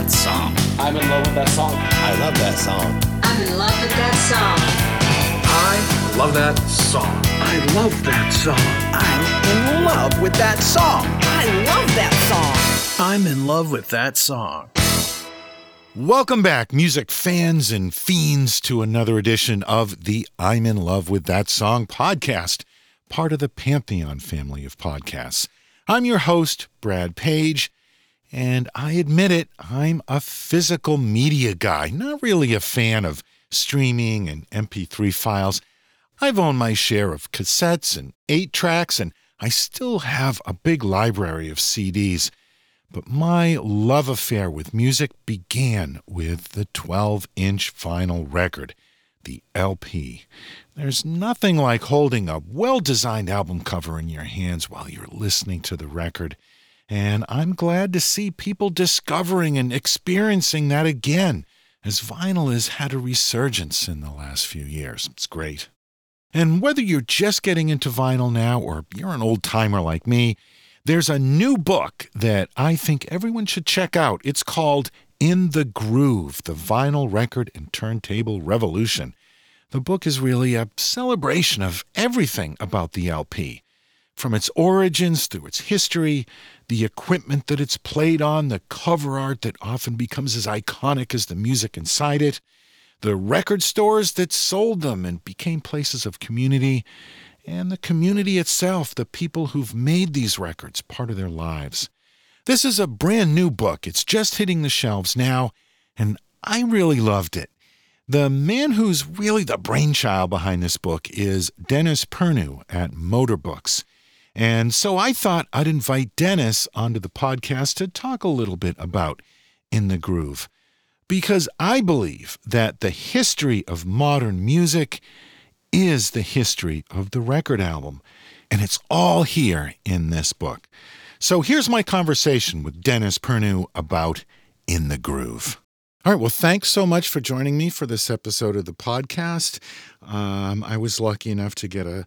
That song. I'm in love with that song. I love that song. I'm in love with that song. I love that song. I love that song. I'm in love with that song. I love that song. I'm in love with that song. Welcome back, music fans and fiends, to another edition of the I'm in Love with That Song podcast, part of the Pantheon family of podcasts. I'm your host, Brad Page, and I admit it, I'm a physical media guy, not really a fan of streaming and MP3 files. I've owned my share of cassettes and eight tracks, and I still have a big library of CDs. But my love affair with music began with the 12 inch vinyl record, the LP. There's nothing like holding a well designed album cover in your hands while you're listening to the record. And I'm glad to see people discovering and experiencing that again, as vinyl has had a resurgence in the last few years. It's great. And whether you're just getting into vinyl now or you're an old timer like me, there's a new book that I think everyone should check out. It's called In the Groove The Vinyl Record and Turntable Revolution. The book is really a celebration of everything about the LP from its origins through its history, the equipment that it's played on, the cover art that often becomes as iconic as the music inside it, the record stores that sold them and became places of community, and the community itself, the people who've made these records part of their lives. This is a brand new book. It's just hitting the shelves now, and I really loved it. The man who's really the brainchild behind this book is Dennis Pernu at Motor Books. And so I thought I'd invite Dennis onto the podcast to talk a little bit about In the Groove. Because I believe that the history of modern music is the history of the record album. And it's all here in this book. So here's my conversation with Dennis Pernu about In the Groove. All right. Well, thanks so much for joining me for this episode of the podcast. Um, I was lucky enough to get a,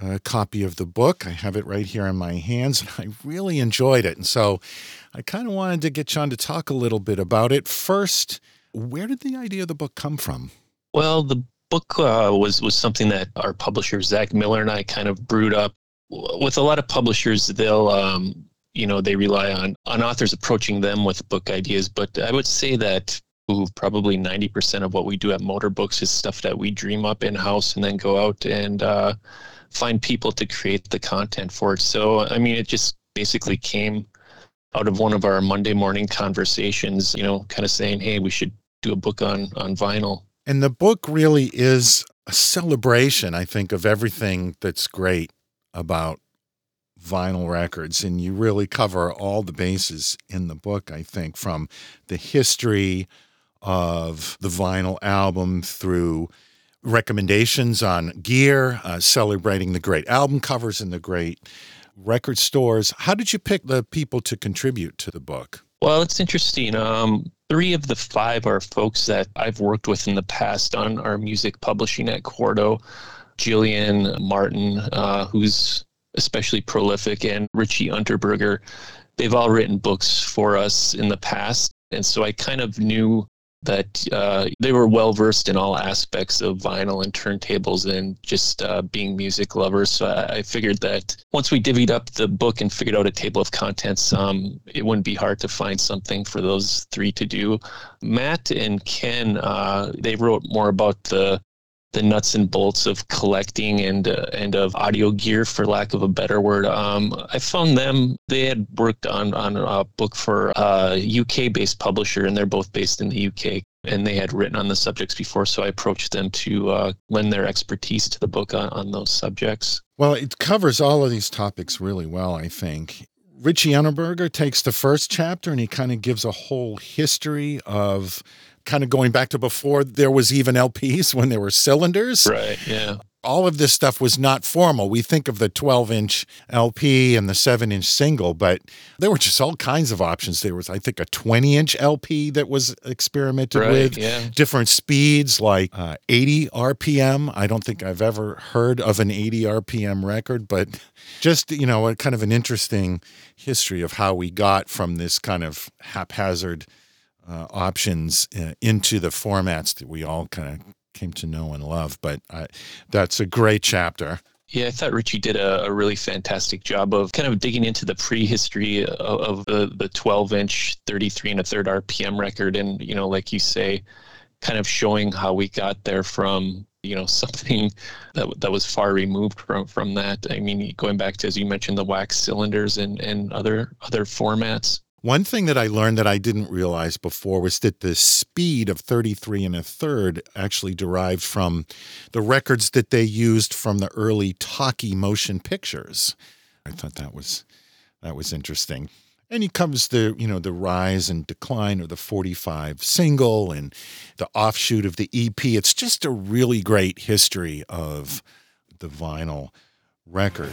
a, copy of the book. I have it right here in my hands, and I really enjoyed it. And so I kind of wanted to get on to talk a little bit about it. First, where did the idea of the book come from? Well, the book uh, was was something that our publisher Zach Miller and I kind of brewed up. With a lot of publishers, they'll um, you know they rely on on authors approaching them with book ideas, but I would say that ooh, probably ninety percent of what we do at Motor Books is stuff that we dream up in house and then go out and uh, find people to create the content for it. So I mean, it just basically came out of one of our Monday morning conversations. You know, kind of saying, hey, we should do a book on on vinyl and the book really is a celebration, I think, of everything that's great about vinyl records. And you really cover all the bases in the book, I think, from the history of the vinyl album through recommendations on gear, uh, celebrating the great album covers and the great record stores. How did you pick the people to contribute to the book? Well, it's interesting. Um, three of the five are folks that I've worked with in the past on our music publishing at Quarto. Gillian Martin, uh, who's especially prolific, and Richie Unterberger. They've all written books for us in the past. And so I kind of knew that uh, they were well versed in all aspects of vinyl and turntables and just uh, being music lovers. So I, I, figured that once we divvied up the book and figured out a table of contents, um, it wouldn't be hard to find something for those three to do. Matt and Ken, uh, they wrote more about the the nuts and bolts of collecting and uh, and of audio gear, for lack of a better word. Um, I found them. They had worked on on a book for a UK based publisher, and they're both based in the UK. And they had written on the subjects before, so I approached them to uh, lend their expertise to the book on, on those subjects. Well, it covers all of these topics really well, I think. Richie Unterberger takes the first chapter and he kind of gives a whole history of kind of going back to before there was even LPs when there were cylinders. Right. Yeah. All of this stuff was not formal. We think of the 12 inch LP and the 7 inch single, but there were just all kinds of options. There was, I think, a 20 inch LP that was experimented Right, with, yeah. different speeds like uh, 80 RPM. I don't think I've ever heard of an 80 RPM record, but just, you know, a kind of an interesting history of how we got from this kind of haphazard uh, options uh, into the formats that we all kind of came to know and love. But uh, that's a great chapter. Yeah, I thought Richie did a, a really fantastic job of kind of digging into the prehistory of, of the the 12 inch 33 and a third RPM record, and you know, like you say, kind of showing how we got there from you know something that that was far removed from from that. I mean, going back to as you mentioned the wax cylinders and and other other formats. One thing that I learned that I didn't realize before was that the speed of 33 and a third actually derived from the records that they used from the early talkie motion pictures. I thought that was that was interesting. And he comes the you know the rise and decline of the 45 single and the offshoot of the EP. It's just a really great history of the vinyl record.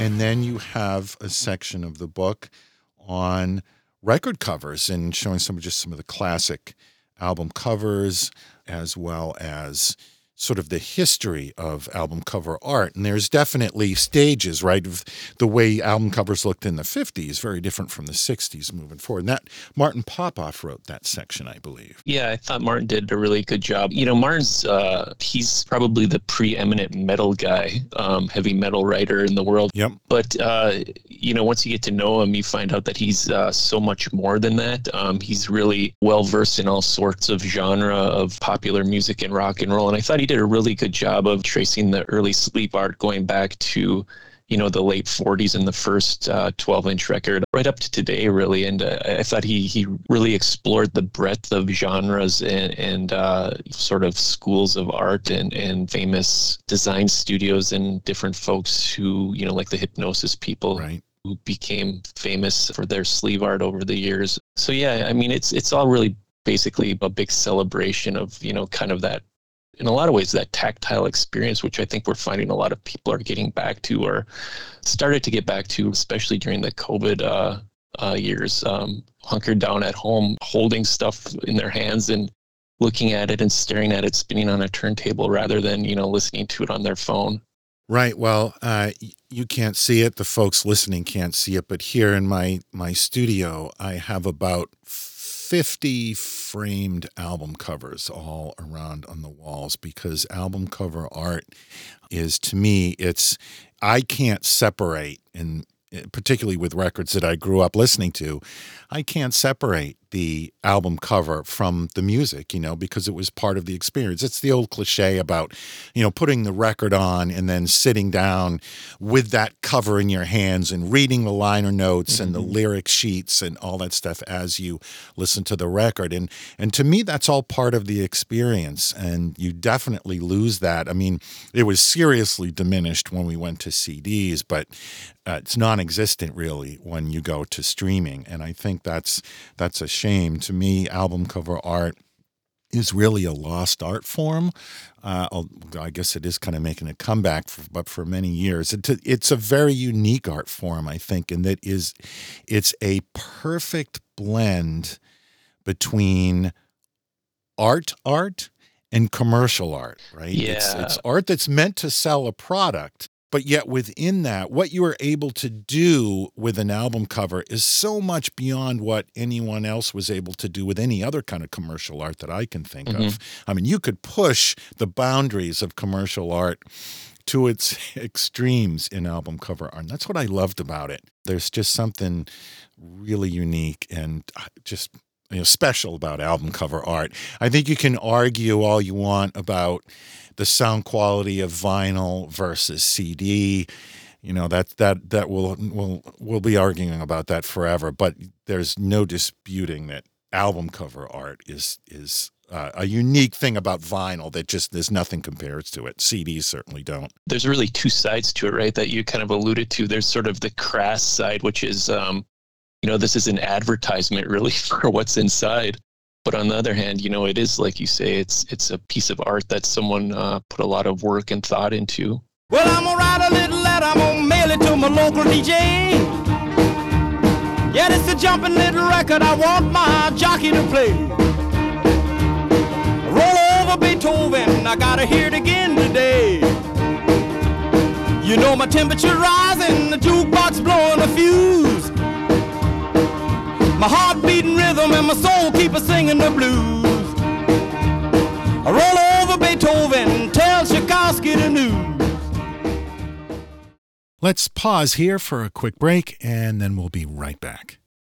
And then you have a section of the book on record covers and showing some of just some of the classic album covers as well as sort of the history of album cover art. And there's definitely stages, right? Of the way album covers looked in the 50s, very different from the 60s moving forward. And that Martin Popoff wrote that section, I believe. Yeah, I thought Martin did a really good job. You know, Martin's uh, he's probably the preeminent metal guy, um, heavy metal writer in the world. Yep. But uh, you know, once you get to know him, you find out that he's uh, so much more than that. Um, he's really well versed in all sorts of genre of popular music and rock and roll. And I thought he did a really good job of tracing the early sleep art going back to you know the late 40s and the first 12 inch record right up to today really and uh, i thought he he really explored the breadth of genres and, and uh, sort of schools of art and and famous design studios and different folks who you know like the Hipgnosis people Right. who became famous for their sleeve art over the years so yeah i mean it's it's all really basically a big celebration of you know kind of that in a lot of ways that tactile experience which i think we're finding a lot of people are getting back to or started to get back to especially during the covid uh, uh, years um, hunkered down at home holding stuff in their hands and looking at it and staring at it spinning on a turntable rather than you know listening to it on their phone Right. Well, uh, you can't see it. The folks listening can't see it. But here in my my studio, I have about fifty framed album covers all around on the walls because album cover art is to me it's I can't separate and eh, particularly with records that I grew up listening to, I can't separate the album cover from the music, you know, because it was part of the experience. It's the old cliche about, you know, putting the record on and then sitting down with that cover in your hands and reading the liner notes and the lyric sheets and all that stuff as you listen to the record. And and to me that's all part of the experience and you definitely lose that. I mean, it was seriously diminished when we went to CDs, but uh, it's non-existent really when you go to streaming and i think that's that's a shame. To me album cover art is really a lost art form. Uh, i guess it is kind of making a comeback for, but for many years. It, it's a very unique art form i think and that is it's a perfect blend between art art and commercial art right? It's, Yeah. it's art that's meant to sell a product but yet within that what you are able to do with an album cover is so much beyond what anyone else was able to do with any other kind of commercial art that I can think of. I mean, you could push the boundaries of commercial art to its extremes in album cover art. And that's what I loved about it. There's just something really unique and uh, just you know, special about album cover art. I think you can argue all you want about the sound quality of vinyl versus CD. You know that that that will will we'll be arguing about that forever. But there's no disputing that album cover art is is uh, a unique thing about vinyl that just there's nothing compares to it. CDs certainly don't. There's really two sides to it, right? That you kind of alluded to. There's sort of the crass side, which is, um, you know, this is an advertisement really for what's inside. But on the other hand, you know, it is like you say, it's it's a piece of art that someone uh, put a lot of work and thought into. Well, I'm gonna write a little letter. I'm gonna mail it to my local DJ. Yeah, it's a jumping little record. I want my jockey to play. Roll over Beethoven. I gotta hear it again today. You know my temperature rising, the jukebox blowing a fuse. My heart beating rhythm and my soul keep a singing the blues. I roll over Beethoven, tell Tchaikovsky the news. Let's pause here for a quick break and then we'll be right back.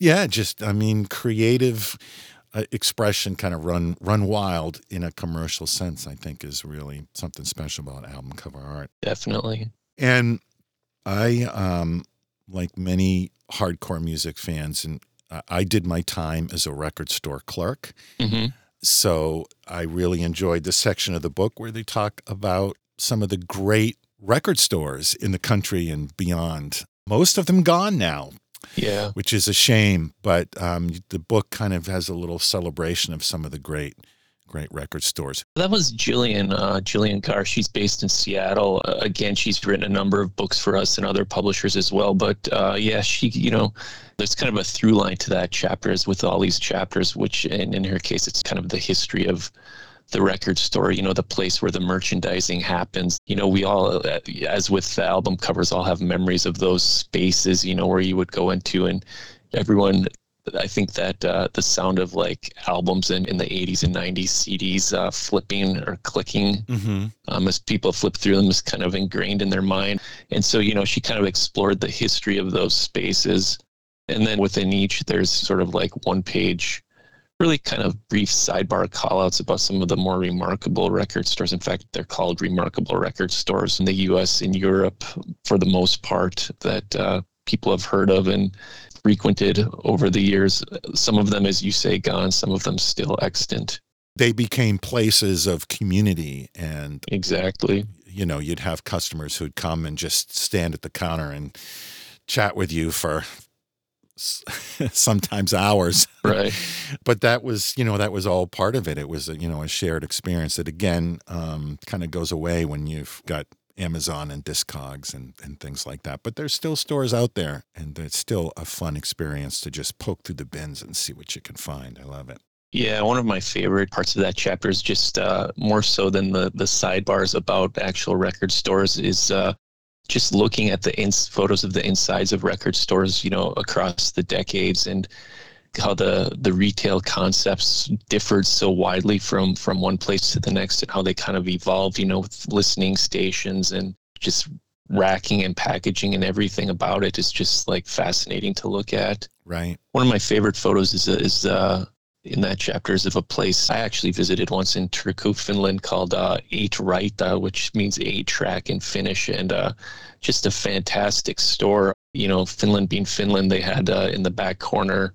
Yeah, just I mean, creative uh, expression kind of run run wild in a commercial sense. I think is really something special about album cover art. Definitely. And I, um, like many hardcore music fans, and I did my time as a record store clerk. Mm-hmm. So I really enjoyed the section of the book where they talk about some of the great record stores in the country and beyond. Most of them gone now. Yeah. Which is a shame, but um, the book kind of has a little celebration of some of the great, great record stores. That was Gillian, uh, Gillian Gaar. She's based in Seattle. Uh, again, she's written a number of books for us and other publishers as well. But uh, yeah, she, you know, there's kind of a through line to that chapter as with all these chapters, which, and in her case, it's kind of the history of the record store, you know, the place where the merchandising happens. You know, we all, as with the album covers, all have memories of those spaces, you know, where you would go into and everyone. I think that uh, the sound of like albums in, in the 80s and 90s CDs uh, flipping or clicking mm-hmm. um, as people flip through them is kind of ingrained in their mind. And so, you know, she kind of explored the history of those spaces. And then within each, there's sort of like one page really kind of brief sidebar callouts about some of the more remarkable record stores. In fact, they're called remarkable record stores in the U.S. and Europe for the most part that uh, people have heard of and frequented over the years. Some of them, as you say, gone. Some of them still extant. They became places of community and exactly. You know, you'd have customers who'd come and just stand at the counter and chat with you for sometimes hours. Right. but that was, you know, that was all part of it. It was, a, you know, a shared experience that again um, kind of goes away when you've got Amazon and Discogs and, and things like that. But there's still stores out there, and it's still a fun experience to just poke through the bins and see what you can find. I love it. Yeah, one of my favorite parts of that chapter is just uh, more so than the the sidebars about actual record stores is uh, just looking at the ins- photos of the insides of record stores, you know, across the decades and how the the retail concepts differed so widely from from one place to the next and how they kind of evolved you know with listening stations and just racking and packaging and everything about it is just like fascinating to look at. Right. One of my favorite photos is is uh in that chapter is of a place I actually visited once in Turku, Finland called uh, Eight Raita, which means eight track in Finnish, and uh, just a fantastic store. You know, Finland being Finland, they had uh, in the back corner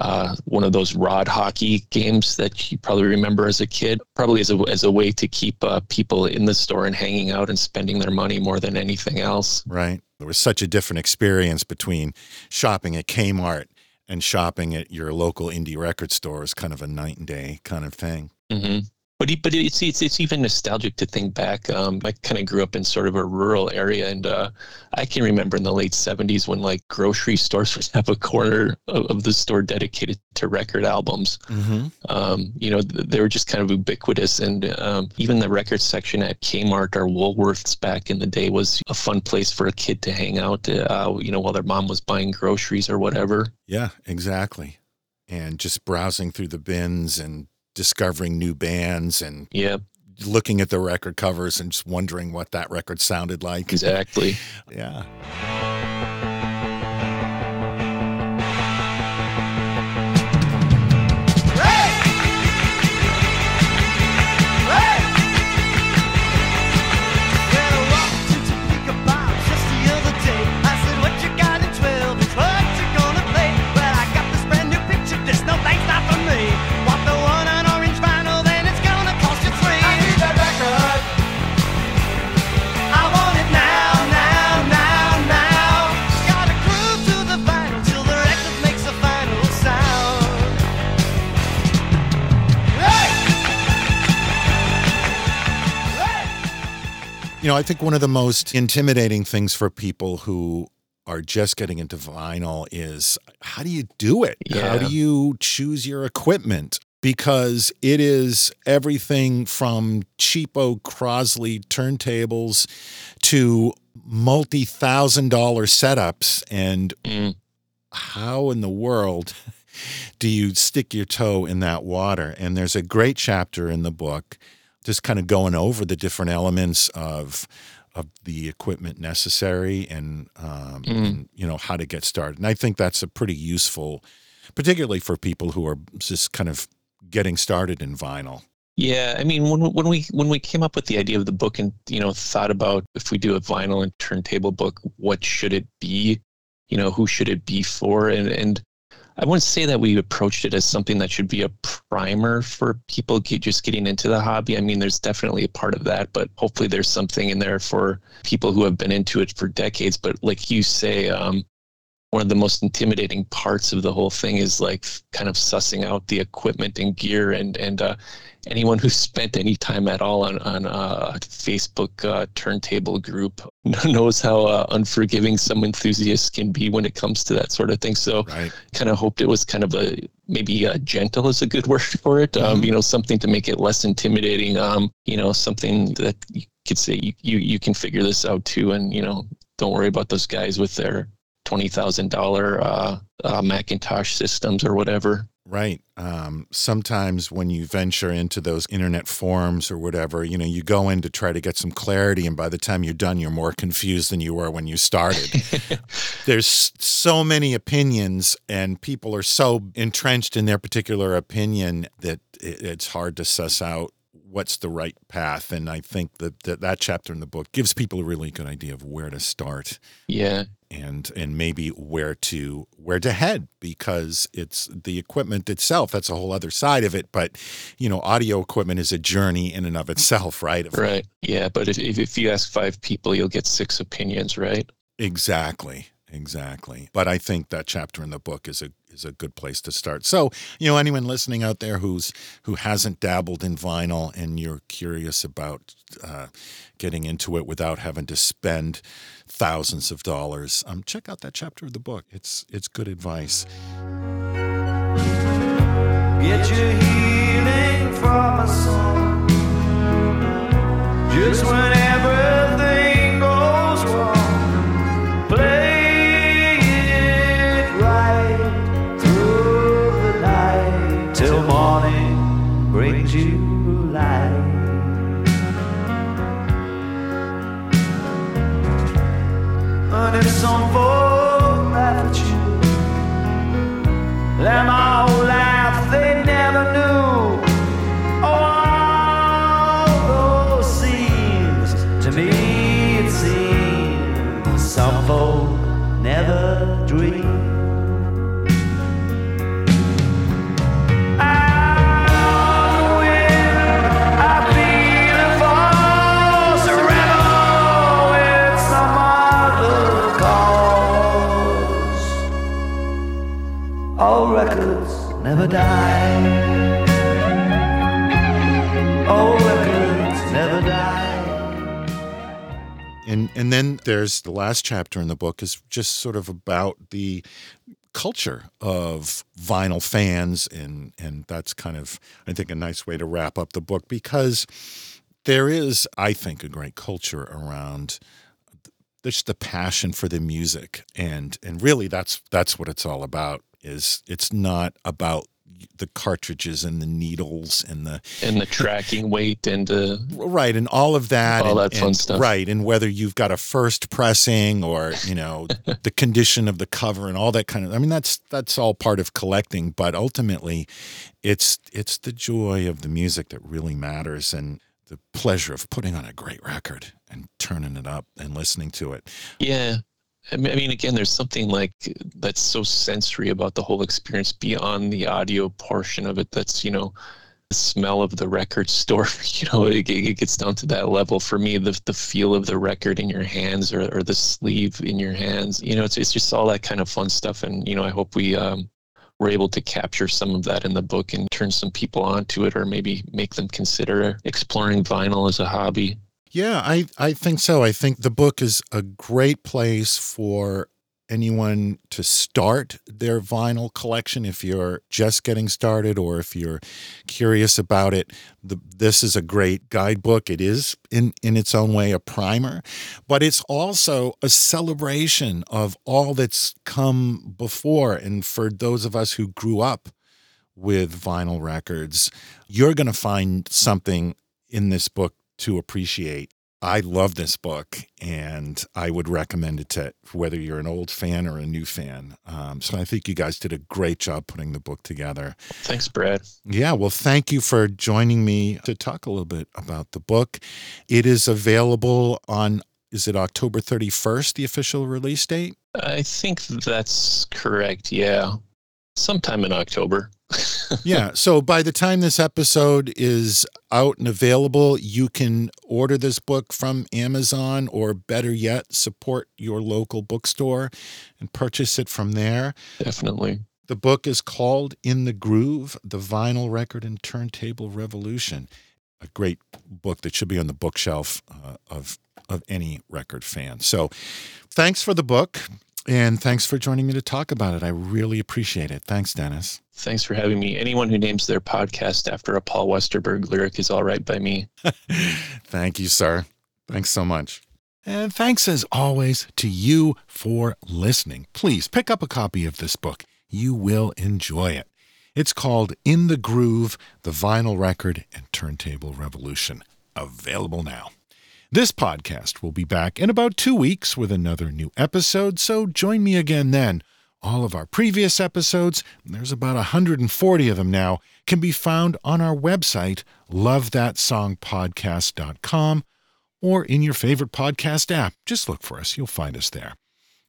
uh, one of those rod hockey games that you probably remember as a kid, probably as a, as a way to keep uh, people in the store and hanging out and spending their money more than anything else. Right. There was such a different experience between shopping at Kmart and shopping at your local indie record store is kind of a night and day kind of thing. Mm-hmm. But but it's it's it's even nostalgic to think back. Um, I kind of grew up in sort of a rural area, and uh, I can remember in the late '70s when like grocery stores would have a corner of, of the store dedicated to record albums. Mm-hmm. Um, you know, they were just kind of ubiquitous, and um, even the record section at Kmart or Woolworths back in the day was a fun place for a kid to hang out. Uh, you know, while their mom was buying groceries or whatever. Yeah, exactly. And just browsing through the bins and discovering new bands and yeah looking at the record covers and just wondering what that record sounded like. Exactly. Yeah I think one of the most intimidating things for people who are just getting into vinyl is how do you do it? Yeah. How do you choose your equipment? Because it is everything from cheapo Crosley turntables to multi thousand dollar setups. And mm. how in the world do you stick your toe in that water? And there's a great chapter in the book just kind of going over the different elements of of the equipment necessary and, um, Mm. and you know how to get started. And I think that's a pretty useful, particularly for people who are just kind of getting started in vinyl. Yeah, I mean, when when we when we came up with the idea of the book and you know thought about if we do a vinyl and turntable book, what should it be? You know, who should it be for? And and I wouldn't say that we approached it as something that should be a primer for people just getting into the hobby. I mean, there's definitely a part of that, but hopefully there's something in there for people who have been into it for decades. But like you say, um, one of the most intimidating parts of the whole thing is like kind of sussing out the equipment and gear and and uh, anyone who spent any time at all on on a Facebook uh, turntable group knows how uh, unforgiving some enthusiasts can be when it comes to that sort of thing. So, right. kind of hoped it was kind of a maybe uh, gentle is a good word for it. Um, Mm-hmm. you know, something to make it less intimidating. Um, you know, something that you could say you, you you can figure this out too, and you know, don't worry about those guys with their twenty thousand uh, uh, McIntosh systems or whatever. Right. Um, sometimes when you venture into those internet forums or whatever, you know, you go in to try to get some clarity, and by the time you're done, you're more confused than you were when you started. There's so many opinions, and people are so entrenched in their particular opinion that it, it's hard to suss out what's the right path. And I think that, that that chapter in the book gives people a really good idea of where to start. Yeah. And and maybe where to where to head because it's the equipment itself. That's a whole other side of it. But you know, audio equipment is a journey in and of itself, right? Right. Yeah. But if if, if you ask five people, you'll get six opinions, right? Exactly. Exactly. But I think that chapter in the book is a is a good place to start. So, you know, anyone listening out there who's who hasn't dabbled in vinyl and you're curious about uh, getting into it without having to spend thousands of dollars, um, check out that chapter of the book. It's it's good advice. Get your healing from a song. Just when Oh, all records never die. And and then there's the last chapter in the book is just sort of about the culture of vinyl fans and and that's kind of I think a nice way to wrap up the book because there is I think a great culture around just the passion for the music and and really that's that's what it's all about is it's not about the cartridges and the needles and the And the tracking weight and the right and all of that All and, that fun and- stuff. right and whether you've got a first pressing or you know the condition of the cover and all that kind of i mean that's that's all part of collecting but ultimately it's it's the joy of the music that really matters and the pleasure of putting on a great record and turning it up and listening to it Yeah. I mean, again, there's something like that's so sensory about the whole experience beyond the audio portion of it. That's, you know, the smell of the record store, you know, it, it gets down to that level. For me, the, the feel of the record in your hands or, or the sleeve in your hands, you know, it's, it's just all that kind of fun stuff. And, you know, I hope we, um, were able to capture some of that in the book and turn some people onto it or maybe make them consider exploring vinyl as a hobby. Yeah, I, I think so. I think the book is a great place for anyone to start their vinyl collection if you're just getting started or if you're curious about it. The, this is a great guidebook. It is, in, in its own way, a primer, but it's also a celebration of all that's come before. And for those of us who grew up with vinyl records, you're going to find something in this book to appreciate. I love this book and I would recommend it to whether you're an old fan or a new fan. Um, so I think you guys did a great job putting the book together. Thanks, Brad. Yeah, well, thank you for joining me to talk a little bit about the book. It is available on, is it October 31st, the official release date? I think that's correct. Yeah. Sometime in October. yeah. So by the time this episode is out and available, you can order this book from Amazon or better yet, support your local bookstore and purchase it from there. Definitely. The book is called In the Groove The Vinyl Record and Turntable Revolution. A great book that should be on the bookshelf uh, of, of any record fan. So thanks for the book. And thanks for joining me to talk about it. I really appreciate it. Thanks, Dennis. Thanks for having me. Anyone who names their podcast after a Paul Westerberg lyric is all right by me. Thank you, sir. Thanks so much. And thanks as always to you for listening. Please pick up a copy of this book. You will enjoy it. It's called In the Groove The Vinyl Record and Turntable Revolution. Available now. This podcast will be back in about two weeks with another new episode, so join me again then All of our previous episodes, there's about 140 of them now, can be found on our website, lovethatsongpodcast.com, or in your favorite podcast app. Just look for us, you'll find us there.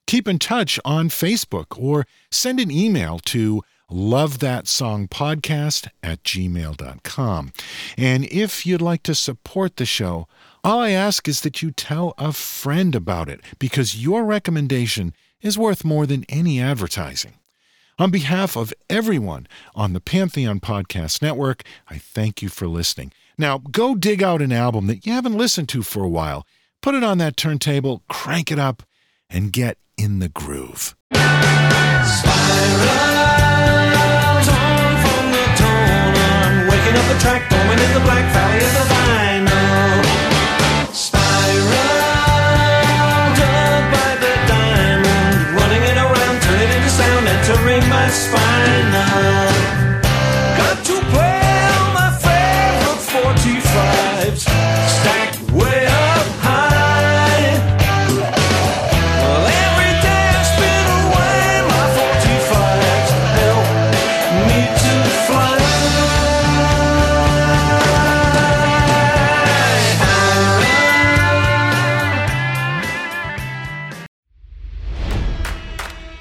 Keep in touch on Facebook or send an email to lovethatsongpodcast at gmail.com. And if you'd like to support the show, all I ask is that you tell a friend about it because your recommendation is worth more than any advertising. On behalf of everyone on the Pantheon Podcast Network, I thank you for listening. Now, go dig out an album that you haven't listened to for a while, put it on that turntable, crank it up, and get in the groove. Waking up the track, going in the black valley of the vinyl. Spiral, dug by the diamond, running it around, turning it into sound, entering my spinal.